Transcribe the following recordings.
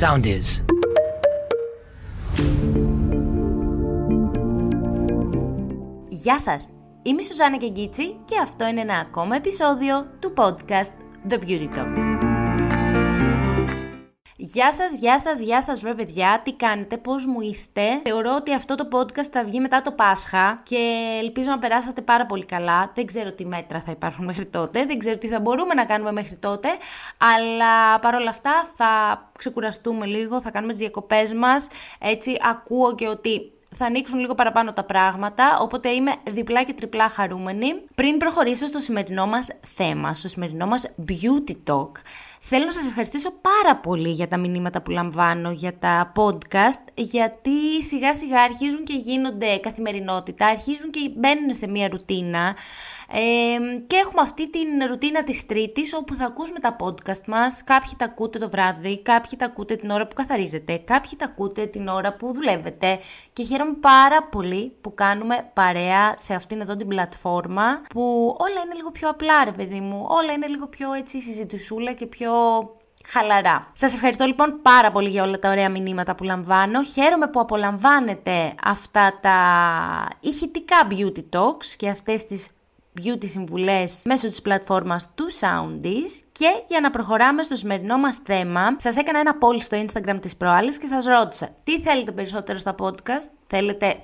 sound is. Γεια σας! Είμαι η Σουζάννα Κεγκίτσι και αυτό είναι ένα ακόμα επεισόδιο του podcast The Beauty Talk. Γεια σας, γεια σας, γεια σας βρε παιδιά, τι κάνετε, πώς μου είστε; Θεωρώ ότι αυτό το podcast θα βγει μετά το Πάσχα και ελπίζω να περάσατε πάρα πολύ καλά. Δεν ξέρω τι μέτρα θα υπάρχουν μέχρι τότε, δεν ξέρω τι θα μπορούμε να κάνουμε μέχρι τότε, αλλά παρόλα αυτά θα ξεκουραστούμε λίγο, θα κάνουμε τις διακοπές μας. Έτσι ακούω και ότι θα ανοίξουν λίγο παραπάνω τα πράγματα, οπότε είμαι διπλά και τριπλά χαρούμενη. Πριν προχωρήσω στο σημερινό μας θέμα, στο σημερινό μας beauty talk, θέλω να σας ευχαριστήσω πάρα πολύ για τα μηνύματα που λαμβάνω για τα podcast, γιατί σιγά σιγά αρχίζουν και γίνονται καθημερινότητα, αρχίζουν και μπαίνουν σε μια ρουτίνα. Και έχουμε αυτή την ρουτίνα της Τρίτης όπου θα ακούσουμε τα podcast μας. Κάποιοι τα ακούτε το βράδυ, κάποιοι τα ακούτε την ώρα που καθαρίζετε, κάποιοι τα ακούτε την ώρα που δουλεύετε. Και χαίρομαι πάρα πολύ που κάνουμε παρέα σε αυτήν εδώ την πλατφόρμα που όλα είναι λίγο πιο απλά ρε παιδί μου, όλα είναι λίγο πιο έτσι συζητησούλα και πιο χαλαρά. Σας ευχαριστώ λοιπόν πάρα πολύ για όλα τα ωραία μηνύματα που λαμβάνω. Χαίρομαι που απολαμβάνετε αυτά τα ηχητικά beauty talks και αυτές τις beauty συμβουλές μέσω της πλατφόρμας του Soundies και για να προχωράμε στο σημερινό μας θέμα σας έκανα ένα poll στο Instagram της προάλλης και σας ρώτησα τι θέλετε περισσότερο στα podcast, θέλετε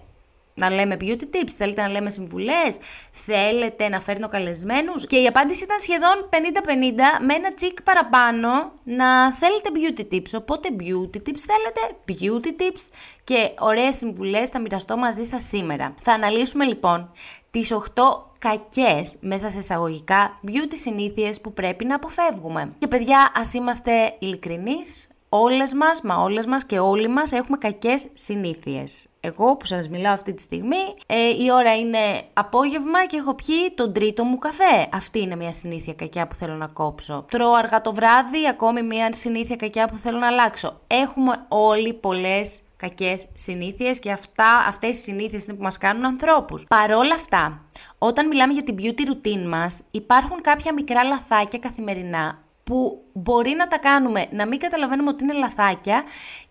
να λέμε beauty tips, θέλετε να λέμε συμβουλές, θέλετε να φέρνω καλεσμένους και η απάντηση ήταν σχεδόν 50-50 με ένα τσικ παραπάνω να θέλετε beauty tips. Οπότε beauty tips θέλετε, beauty tips και ωραίες συμβουλές θα μοιραστώ μαζί σας σήμερα. Θα αναλύσουμε λοιπόν τις 8 κακές μέσα σε εισαγωγικά beauty συνήθειες που πρέπει να αποφεύγουμε. Και παιδιά ας είμαστε ειλικρινείς, όλες μας, μα όλες μας και όλοι μας έχουμε κακές συνήθειες. Εγώ που σας μιλάω αυτή τη στιγμή, ε, η ώρα είναι απόγευμα και έχω πιει τον τρίτο μου καφέ. Αυτή είναι μια συνήθεια κακιά που θέλω να κόψω. Τρώω αργά το βράδυ, ακόμη μια συνήθεια κακιά που θέλω να αλλάξω. Έχουμε όλοι πολλές κακές συνήθειες και αυτά, αυτές οι συνήθειες είναι που μας κάνουν ανθρώπους. Παρόλα αυτά, όταν μιλάμε για την beauty routine μας, υπάρχουν κάποια μικρά λαθάκια καθημερινά που μπορεί να τα κάνουμε να μην καταλαβαίνουμε ότι είναι λαθάκια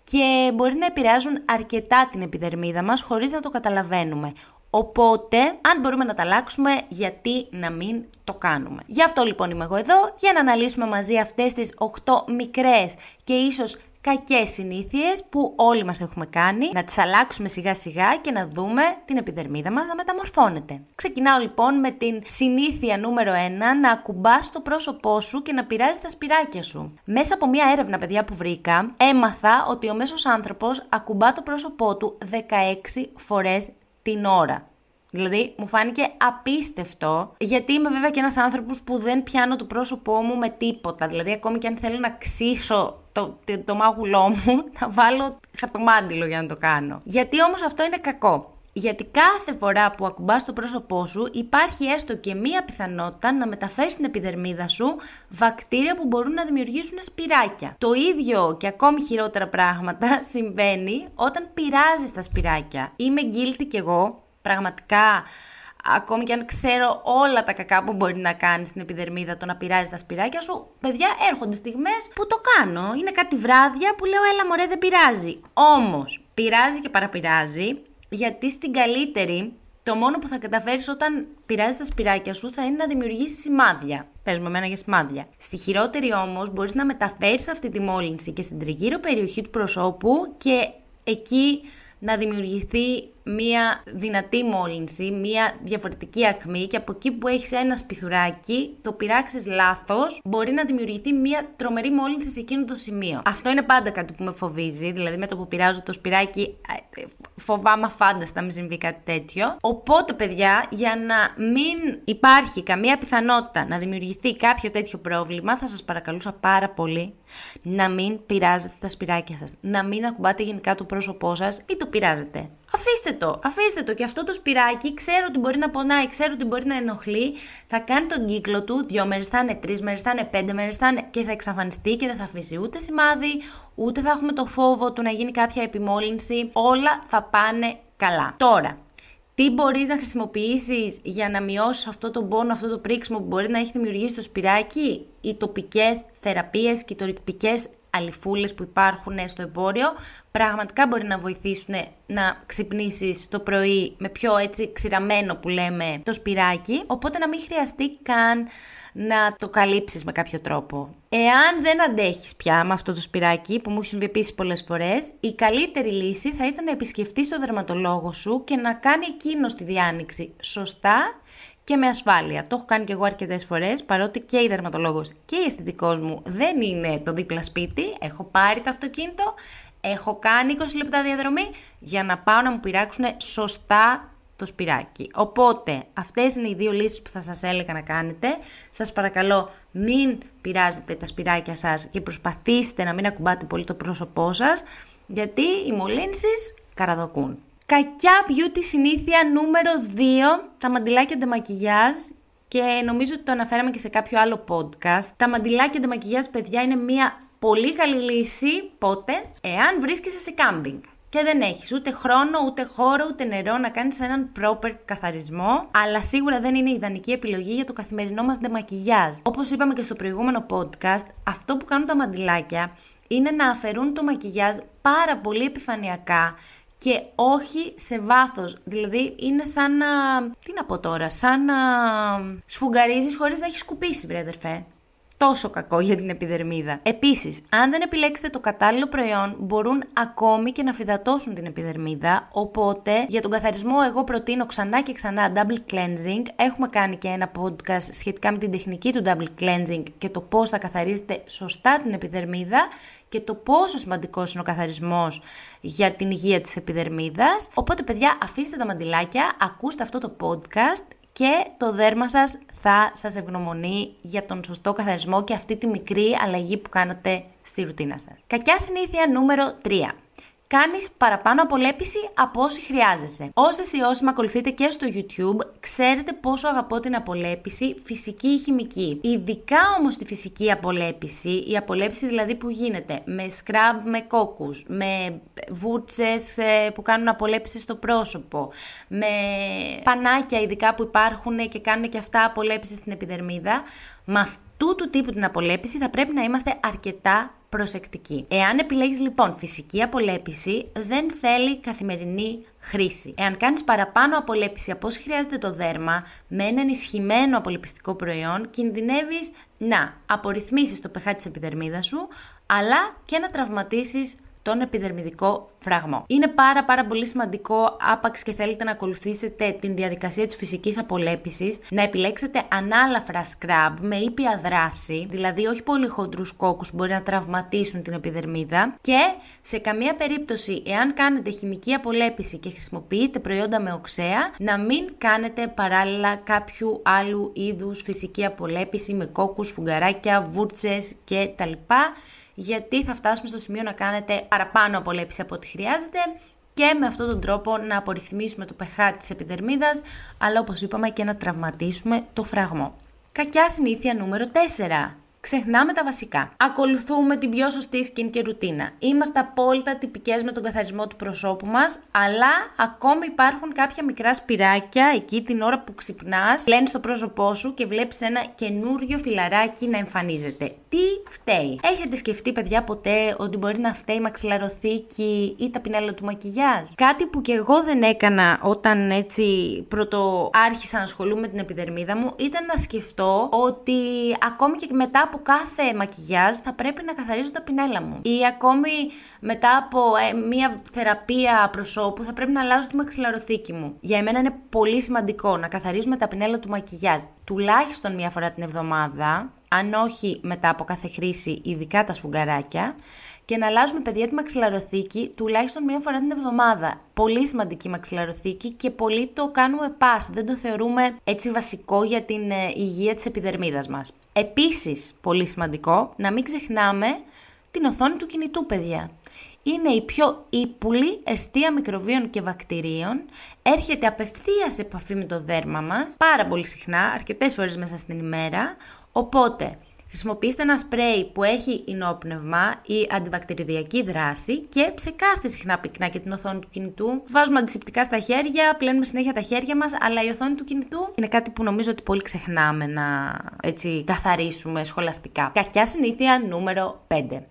και μπορεί να επηρεάζουν αρκετά την επιδερμίδα μας χωρίς να το καταλαβαίνουμε. Οπότε, αν μπορούμε να τα αλλάξουμε, γιατί να μην το κάνουμε. Γι' αυτό λοιπόν είμαι εγώ εδώ, για να αναλύσουμε μαζί αυτές τις 8 μικρές και ίσως κακές συνήθειες που όλοι μας έχουμε κάνει, να τις αλλάξουμε σιγά σιγά και να δούμε την επιδερμίδα μας να μεταμορφώνεται. Ξεκινάω λοιπόν με την συνήθεια νούμερο 1 να ακουμπάς το πρόσωπό σου και να πειράζει τα σπυράκια σου. Μέσα από μια έρευνα παιδιά που βρήκα, έμαθα ότι ο μέσος άνθρωπος ακουμπά το πρόσωπό του 16 φορές την ώρα. Δηλαδή, μου φάνηκε απίστευτο, γιατί είμαι βέβαια και ένας άνθρωπος που δεν πιάνω το πρόσωπό μου με τίποτα. Δηλαδή, ακόμη και αν θέλω να ξύσω το, το, το μάγουλό μου, θα βάλω χαρτομάντιλο για να το κάνω. Γιατί όμως αυτό είναι κακό. Γιατί κάθε φορά που ακουμπάς το πρόσωπό σου υπάρχει έστω και μία πιθανότητα να μεταφέρεις στην επιδερμίδα σου βακτήρια που μπορούν να δημιουργήσουν σπυράκια. Το ίδιο και ακόμη χειρότερα πράγματα συμβαίνει όταν πειράζεις τα σπυράκια. Είμαι guilty κι εγώ, πραγματικά ακόμη και αν ξέρω όλα τα κακά που μπορεί να κάνεις στην επιδερμίδα το να πειράζεις τα σπυράκια σου, παιδιά έρχονται στιγμές που το κάνω. Είναι κάτι βράδια που λέω, Έλα, μωρέ, δεν πειράζει. Όμως, πειράζει και παραπειράζει, γιατί στην καλύτερη το μόνο που θα καταφέρεις όταν πειράζεις τα σπυράκια σου θα είναι να δημιουργήσεις σημάδια. Πες μου, εμένα για σημάδια. Στη χειρότερη όμως μπορείς να μεταφέρεις αυτή τη μόλυνση και στην τριγύρω περιοχή του προσώπου και εκεί να δημιουργηθεί μία δυνατή μόλυνση, μία διαφορετική ακμή και από εκεί που έχεις ένα σπιθουράκι, το πειράξεις λάθος, μπορεί να δημιουργηθεί μία τρομερή μόλυνση σε εκείνο το σημείο. Αυτό είναι πάντα κάτι που με φοβίζει, δηλαδή με το που πειράζω το σπυράκι φοβάμαι φάνταστα να μην συμβεί κάτι τέτοιο. Οπότε παιδιά, για να μην υπάρχει καμία πιθανότητα να δημιουργηθεί κάποιο τέτοιο πρόβλημα, θα σας παρακαλούσα πάρα πολύ να μην πειράζετε τα σπυράκια σας, να μην ακουμπάτε γενικά το πρόσωπό σας ή το πειράζετε. Αφήστε το, αφήστε το. Και αυτό το σπυράκι ξέρω ότι μπορεί να πονάει, ξέρω ότι μπορεί να ενοχλεί, θα κάνει τον κύκλο του, δύο μέρες θα είναι, τρεις μέρες θα είναι, πέντε μέρες θα είναι και θα εξαφανιστεί και δεν θα αφήσει ούτε σημάδι, ούτε θα έχουμε το φόβο του να γίνει κάποια επιμόλυνση, όλα θα πάνε καλά. Τώρα, τι μπορείς να χρησιμοποιήσεις για να μειώσεις αυτό το πόνο, αυτό το πρίξιμο που μπορεί να έχει δημιουργήσει το σπυράκι, οι τοπικές θεραπείες και οι τοπικές αλυφούλες που υπάρχουν στο εμπόριο, πραγματικά μπορεί να βοηθήσουν να ξυπνήσεις το πρωί με πιο έτσι ξηραμένο που λέμε το σπυράκι, οπότε να μην χρειαστεί καν να το καλύψεις με κάποιο τρόπο. Εάν δεν αντέχεις πια με αυτό το σπυράκι που μου έχει συμβεί επίσης πολλές φορές, η καλύτερη λύση θα ήταν να επισκεφτείς το δερματολόγο σου και να κάνει εκείνος τη διάνοιξη σωστά και με ασφάλεια. Το έχω κάνει και εγώ αρκετές φορές, παρότι και η δερματολόγος και η αισθητικός μου δεν είναι το δίπλα σπίτι. Έχω πάρει το αυτοκίνητο, έχω κάνει 20 λεπτά διαδρομή για να πάω να μου πειράξουν σωστά το σπυράκι. Οπότε, αυτές είναι οι δύο λύσεις που θα σας έλεγα να κάνετε. Σας παρακαλώ, μην πειράζετε τα σπυράκια σας και προσπαθήστε να μην ακουμπάτε πολύ το πρόσωπό σας, γιατί οι μολύνσεις καραδοκούν. Κακιά beauty συνήθεια νούμερο 2, τα μαντιλάκια ντεμακιγιάζ και νομίζω ότι το αναφέραμε και σε κάποιο άλλο podcast. Τα μαντιλάκια ντεμακιγιάζ, παιδιά, είναι μια πολύ καλή λύση πότε, εάν βρίσκεσαι σε κάμπινγκ και δεν έχεις ούτε χρόνο, ούτε χώρο, ούτε νερό να κάνεις έναν proper καθαρισμό, αλλά σίγουρα δεν είναι η ιδανική επιλογή για το καθημερινό μας ντεμακιγιάζ. Όπως είπαμε και στο προηγούμενο podcast, αυτό που κάνουν τα μαντιλάκια είναι να αφαιρούν το μακιγιάζ πάρα πολύ επιφανειακά και όχι σε βάθος. Δηλαδή είναι σαν να... Τι να πω τώρα, σαν να σφουγγαρίζεις χωρίς να έχεις σκουπίσει βρε αδερφέ τόσο κακό για την επιδερμίδα. Επίσης, αν δεν επιλέξετε το κατάλληλο προϊόν, μπορούν ακόμη και να φυδατώσουν την επιδερμίδα. Οπότε, για τον καθαρισμό, εγώ προτείνω ξανά και ξανά double cleansing. Έχουμε κάνει και ένα podcast σχετικά με την τεχνική του double cleansing και το πώς θα καθαρίζετε σωστά την επιδερμίδα και το πόσο σημαντικός είναι ο καθαρισμός για την υγεία της επιδερμίδας. Οπότε, παιδιά, αφήστε τα μαντιλάκια, ακούστε αυτό το podcast και το δέρμα σας θα σας ευγνωμονεί για τον σωστό καθαρισμό και αυτή τη μικρή αλλαγή που κάνατε στη ρουτίνα σας. Κακιά συνήθεια νούμερο 3 κάνεις παραπάνω απολέπιση από όσοι χρειάζεσαι. Όσε ή όσοι με ακολουθείτε και στο YouTube, ξέρετε πόσο αγαπώ την απολέπιση φυσική ή χημική. Ειδικά όμως τη φυσική απολέπιση, η απολέπιση δηλαδή που γίνεται με σκραμπ με κόκκους, με βούρτσες ε, που κάνουν απολέπιση στο πρόσωπο, με πανάκια ειδικά που υπάρχουν και κάνουν και αυτά απολέπιση στην επιδερμίδα. Με αυτού του τύπου την απολέπιση θα πρέπει να είμαστε αρκετά προσεκτική. Εάν επιλέγεις λοιπόν φυσική απολέπιση, δεν θέλει καθημερινή χρήση. Εάν κάνεις παραπάνω απολέπιση από όσο χρειάζεται το δέρμα, με ένα ενισχυμένο απολεπιστικό προϊόν, κινδυνεύεις να απορριθμίσεις το pH της επιδερμίδας σου, αλλά και να τραυματίσεις τον επιδερμιδικό φραγμό. Είναι πάρα πάρα πολύ σημαντικό άπαξ και θέλετε να ακολουθήσετε την διαδικασία της φυσικής απολέπισης, να επιλέξετε ανάλαφρα σκραμπ με ήπια δράση, δηλαδή όχι πολύ χοντρούς κόκκους που μπορεί να τραυματίσουν την επιδερμίδα και σε καμία περίπτωση εάν κάνετε χημική απολέπιση και χρησιμοποιείτε προϊόντα με οξέα, να μην κάνετε παράλληλα κάποιου άλλου είδους φυσική απολέπιση με κόκκους, φουγγαράκια, βούρτσες και τα λοιπά γιατί θα φτάσουμε στο σημείο να κάνετε παραπάνω απολέψη από ό,τι χρειάζεται και με αυτόν τον τρόπο να απορριθμίσουμε το pH της επιδερμίδας, αλλά όπως είπαμε και να τραυματίσουμε το φραγμό. Κακιά συνήθεια νούμερο 4. Ξεχνάμε τα βασικά. Ακολουθούμε την πιο σωστή και ρουτίνα. Είμαστε απόλυτα τυπικές με τον καθαρισμό του προσώπου μας, αλλά ακόμη υπάρχουν κάποια μικρά σπυράκια εκεί την ώρα που ξυπνάς, λένε στο πρόσωπό σου και βλέπεις ένα καινούριο φιλαράκι να εμφανίζεται. Τι φταίει; Έχετε σκεφτεί, παιδιά, ποτέ ότι μπορεί να φταίει η μαξιλαροθήκη ή τα πινέλα του μακιγιάζ; Κάτι που και εγώ δεν έκανα όταν έτσι πρώτο άρχισα να ασχολούμαι με την επιδερμίδα μου ήταν να σκεφτώ ότι ακόμη και μετά από κάθε μακιγιάζ θα πρέπει να καθαρίζω τα πινέλα μου. Ή ακόμη μετά από ε, μία θεραπεία προσώπου θα πρέπει να αλλάζω τη μαξιλαροθήκη μου. Για εμένα είναι πολύ σημαντικό να καθαρίζουμε τα πινέλα του μακιγιάζ τουλάχιστον μία φορά την εβδομάδα, αν όχι μετά από κάθε χρήση, ειδικά τα σφουγγαράκια, και να αλλάζουμε παιδιά τη μαξιλαροθήκη τουλάχιστον μία φορά την εβδομάδα. Πολύ σημαντική μαξιλαροθήκη και πολύ το κάνουμε pass, δεν το θεωρούμε έτσι βασικό για την ε, υγεία της επιδερμίδας μας. Επίσης, πολύ σημαντικό, να μην ξεχνάμε την οθόνη του κινητού, παιδιά. Είναι η πιο ύπουλη αιστεία μικροβίων και βακτηρίων, έρχεται απευθείας σε επαφή με το δέρμα μας, πάρα πολύ συχνά, αρκετές φορές μέσα στην ημέρα, οπότε Χρησιμοποιήστε ένα σπρέι που έχει ενόπνευμα ή αντιβακτηριδιακή δράση και ψεκάστε συχνά πυκνά και την οθόνη του κινητού. Βάζουμε αντισηπτικά στα χέρια, πλένουμε συνέχεια τα χέρια μας, αλλά η οθόνη του κινητού είναι κάτι που νομίζω ότι πολύ ξεχνάμε να έτσι καθαρίσουμε σχολαστικά. Κακιά συνήθεια νούμερο 5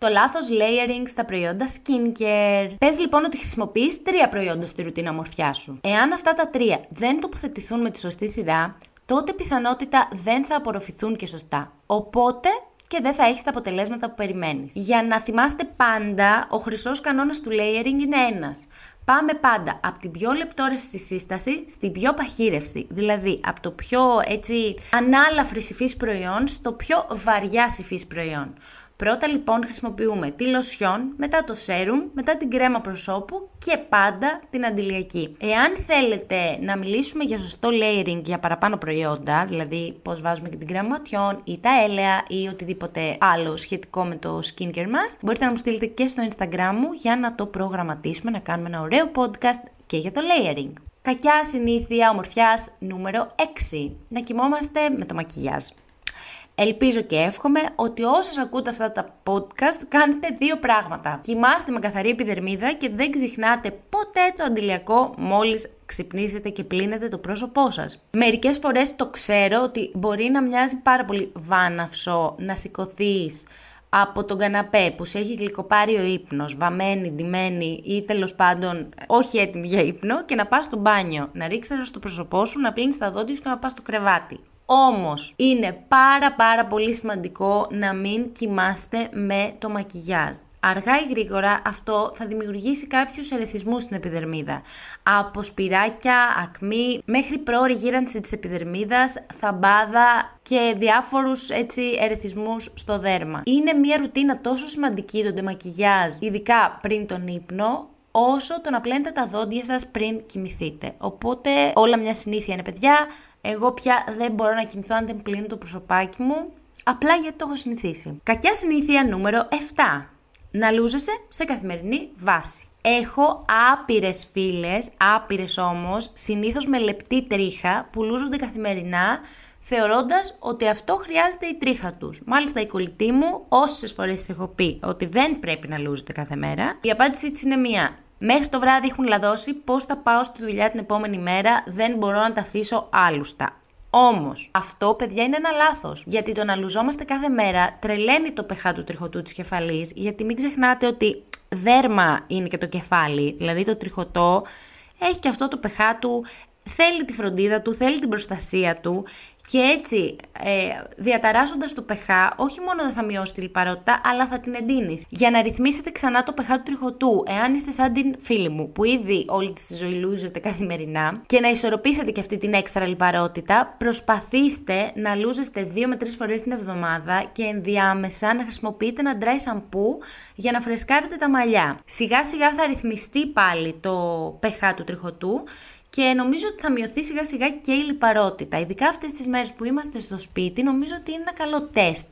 το λάθος layering στα προϊόντα skincare. Πες λοιπόν ότι χρησιμοποιείς τρία προϊόντα στη ρουτίνα ομορφιά σου. Εάν αυτά τα τρία δεν τοποθετηθούν με τη σωστή σειρά, τότε πιθανότητα δεν θα απορροφηθούν και σωστά. Οπότε και δεν θα έχεις τα αποτελέσματα που περιμένεις. Για να θυμάστε πάντα, ο χρυσός κανόνας του layering είναι ένας. Πάμε πάντα από την πιο λεπτόρευστη σύσταση στην πιο παχύρευστη. Δηλαδή, από το πιο έτσι ανάλαφρη υφής προϊόν στο πιο βαριά υφής προϊόν. Πρώτα λοιπόν χρησιμοποιούμε τη λοσιόν, μετά το σέρουμ, μετά την κρέμα προσώπου και πάντα την αντιλιακή. Εάν θέλετε να μιλήσουμε για σωστό layering για παραπάνω προϊόντα, δηλαδή πώς βάζουμε και την κρέμα ματιών ή τα έλαια ή οτιδήποτε άλλο σχετικό με το skincare μας, μπορείτε να μου στείλετε και στο Instagram μου για να το προγραμματίσουμε, να κάνουμε ένα ωραίο podcast και για το layering. Κακιά συνήθεια ομορφιάς νούμερο 6. Να κοιμόμαστε με το μακιγιάζ. Ελπίζω και εύχομαι ότι όσες ακούτε αυτά τα podcast κάνετε δύο πράγματα. Κοιμάστε με καθαρή επιδερμίδα και δεν ξεχνάτε ποτέ το αντιλιακό μόλις ξυπνήσετε και πλύνετε το πρόσωπό σας. Μερικές φορές το ξέρω ότι μπορεί να μοιάζει πάρα πολύ βάναυσο να σηκωθείς από τον καναπέ που σε έχει γλυκοπάρει ο ύπνος, βαμμένη, ντυμένη ή τέλος πάντων όχι έτοιμη για ύπνο και να πας στο μπάνιο, να ρίξεις στο πρόσωπό σου, να πλύνεις τα δόντια σου και να πας στο κρεβάτι. Όμως είναι πάρα πάρα πολύ σημαντικό να μην κοιμάστε με το μακιγιάζ. Αργά ή γρήγορα αυτό θα δημιουργήσει κάποιους ερεθισμούς στην επιδερμίδα. Από σπυράκια, ακμή, μέχρι πρόωρη γύρανση της επιδερμίδας, θαμπάδα και διάφορους έτσι ερεθισμούς στο δέρμα. Είναι μια ρουτίνα τόσο σημαντική το ντεμακιγιάζ, ειδικά πριν τον ύπνο, όσο το να πλένετε τα δόντια σας πριν κοιμηθείτε. Οπότε όλα μια συνήθεια είναι παιδιά, εγώ πια δεν μπορώ να κοιμηθώ αν δεν πλύνω το προσωπάκι μου, απλά γιατί το έχω συνηθίσει. Κακιά συνήθεια νούμερο 7. Να λούζεσαι σε καθημερινή βάση. Έχω άπειρες φίλες, άπειρες όμως, συνήθως με λεπτή τρίχα που λούζονται καθημερινά, θεωρώντας ότι αυτό χρειάζεται η τρίχα τους. Μάλιστα, η κολλητή μου, όσες φορές έχω πει ότι δεν πρέπει να λούζετε κάθε μέρα, η απάντησή της είναι μία. Μέχρι το βράδυ έχουν λαδώσει πώς θα πάω στη δουλειά την επόμενη μέρα, δεν μπορώ να τα αφήσω άλουστα. Όμως, αυτό παιδιά είναι ένα λάθος. Γιατί το να λουζόμαστε κάθε μέρα τρελαίνει το πεχά του τριχωτού της κεφαλής, γιατί μην ξεχνάτε ότι δέρμα είναι και το κεφάλι. Δηλαδή το τριχωτό έχει και αυτό το πεχά του, θέλει τη φροντίδα του, θέλει την προστασία του και έτσι, ε, διαταράσσοντας το pH, όχι μόνο δεν θα μειώσει τη λιπαρότητα, αλλά θα την εντείνει. Για να ρυθμίσετε ξανά το pH του τριχωτού, εάν είστε σαν την φίλη μου, που ήδη όλη τη ζωή λούζετε καθημερινά, και να ισορροπήσετε και αυτή την έξτρα λιπαρότητα, προσπαθήστε να λούζεστε 2 με 3 φορές την εβδομάδα και ενδιάμεσα να χρησιμοποιείτε ένα dry shampoo για να φρεσκάρετε τα μαλλιά. Σιγά σιγά θα ρυθμιστεί πάλι το pH του τριχωτού και νομίζω ότι θα μειωθεί σιγά σιγά και η λιπαρότητα. Ειδικά αυτές τις μέρες που είμαστε στο σπίτι, νομίζω ότι είναι ένα καλό τεστ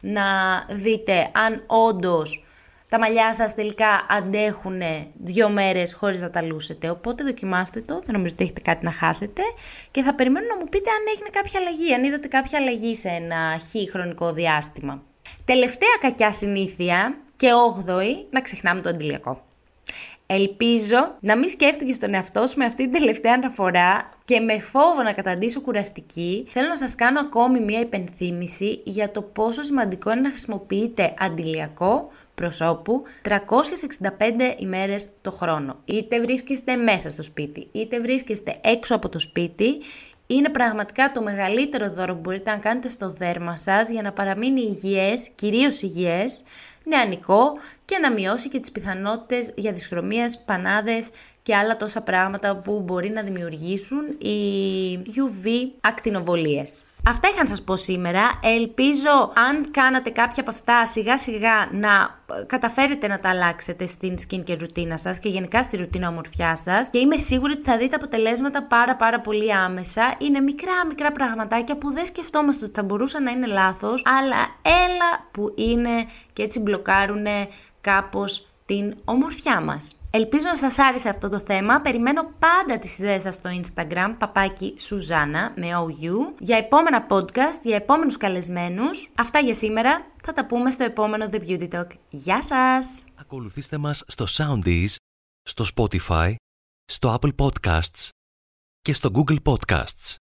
να δείτε αν όντως τα μαλλιά σας τελικά αντέχουν δύο μέρες χωρίς να τα λούσετε. Οπότε δοκιμάστε το, δεν νομίζω ότι έχετε κάτι να χάσετε και θα περιμένω να μου πείτε αν έγινε κάποια αλλαγή, αν είδατε κάποια αλλαγή σε ένα χι χρονικό διάστημα. Τελευταία κακιά συνήθεια και όγδοη, να ξεχνάμε το αντιλιακό. Ελπίζω να μην σκέφτηκες τον εαυτό σου με αυτή την τελευταία αναφορά και με φόβο να καταντήσω κουραστική, θέλω να σας κάνω ακόμη μία υπενθύμηση για το πόσο σημαντικό είναι να χρησιμοποιείτε αντιλιακό προσώπου 365 ημέρες το χρόνο. Είτε βρίσκεστε μέσα στο σπίτι, είτε βρίσκεστε έξω από το σπίτι, είναι πραγματικά το μεγαλύτερο δώρο που μπορείτε να κάνετε στο δέρμα σας για να παραμείνει υγιές, κυρίως υγιές, νεανικό και να μειώσει και τις πιθανότητες για δυσχρωμίες, πανάδες και άλλα τόσα πράγματα που μπορεί να δημιουργήσουν οι UV ακτινοβολίες. Αυτά είχα να σας πω σήμερα. Ελπίζω αν κάνατε κάποια από αυτά σιγά σιγά να καταφέρετε να τα αλλάξετε στην skincare ρουτίνα σας και γενικά στη ρουτίνα ομορφιά σας και είμαι σίγουρη ότι θα δείτε αποτελέσματα πάρα πάρα πολύ άμεσα. Είναι μικρά μικρά πραγματάκια που δεν σκεφτόμαστε ότι θα μπορούσαν να είναι λάθος αλλά έλα που είναι και έτσι μπλοκάρουν κάπως την ομορφιά μας. Ελπίζω να σας άρεσε αυτό το θέμα. Περιμένω πάντα τις ιδέες σας στο Instagram, παπάκι Σουζάνα με OU, για επόμενα podcast, για επόμενους καλεσμένους. Αυτά για σήμερα. Θα τα πούμε στο επόμενο The Beauty Talk. Γεια σας! Ακολουθήστε μας στο Soundees, στο Spotify, στο Apple Podcasts και στο Google Podcasts.